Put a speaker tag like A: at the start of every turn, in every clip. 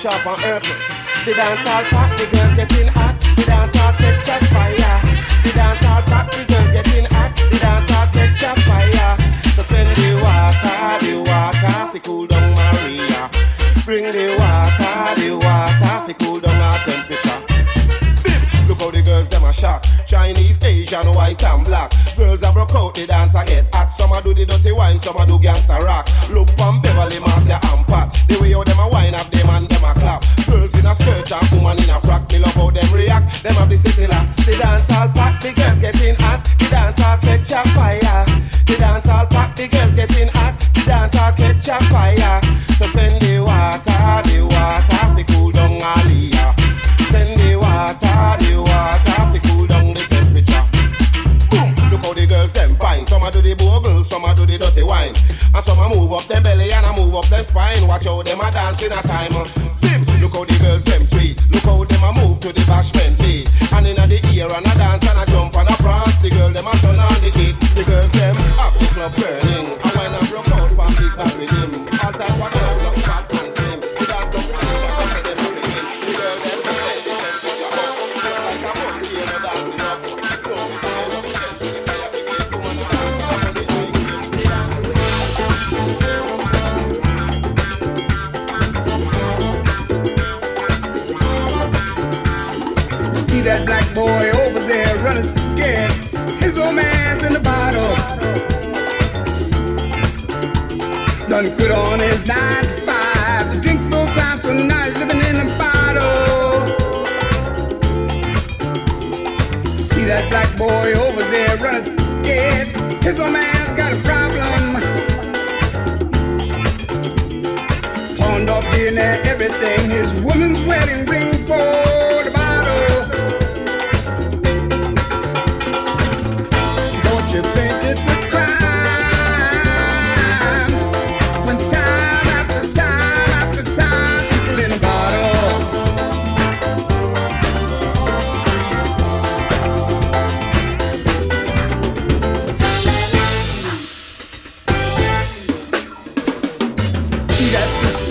A: sharp on Urkel. A shot. Chinese, Asian, white and black. Girls a broke out, the dance a get hot. Some a do the dirty wine, some a do gangsta rock. Look from Beverly, Marcia and Pat. The way how them a wine up, them and them a clap. Girls in a skirt and woman in a frock. Me love how them react. Them have the city lock. The dance all pack, the girls getting hot. The dance all catch a fire. The dance all pack, the girls getting hot. The dance all catch a fire. So send the water, the water, fi cool down Aliyah. Send the water, the water, Some a do the bogle, some a do the dirty wine, and some a move up them belly and a move up them spine. Watch how them a dance in a time. Bims! Look how the girls them sweet. Look how them a move to the bashment beat. And inna the ear and a dance and a jump and a prance. The girl them a turn on the kick. The girls them up the club burning.
B: That black boy over there running scared. His old man's in the bottle. Done quit on his nine to five to drink full time, so now he's living in a bottle. See that black boy over there running scared. His old man's got a problem. Pawned off being everything. His woman's wedding ring for See that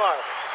C: Hi,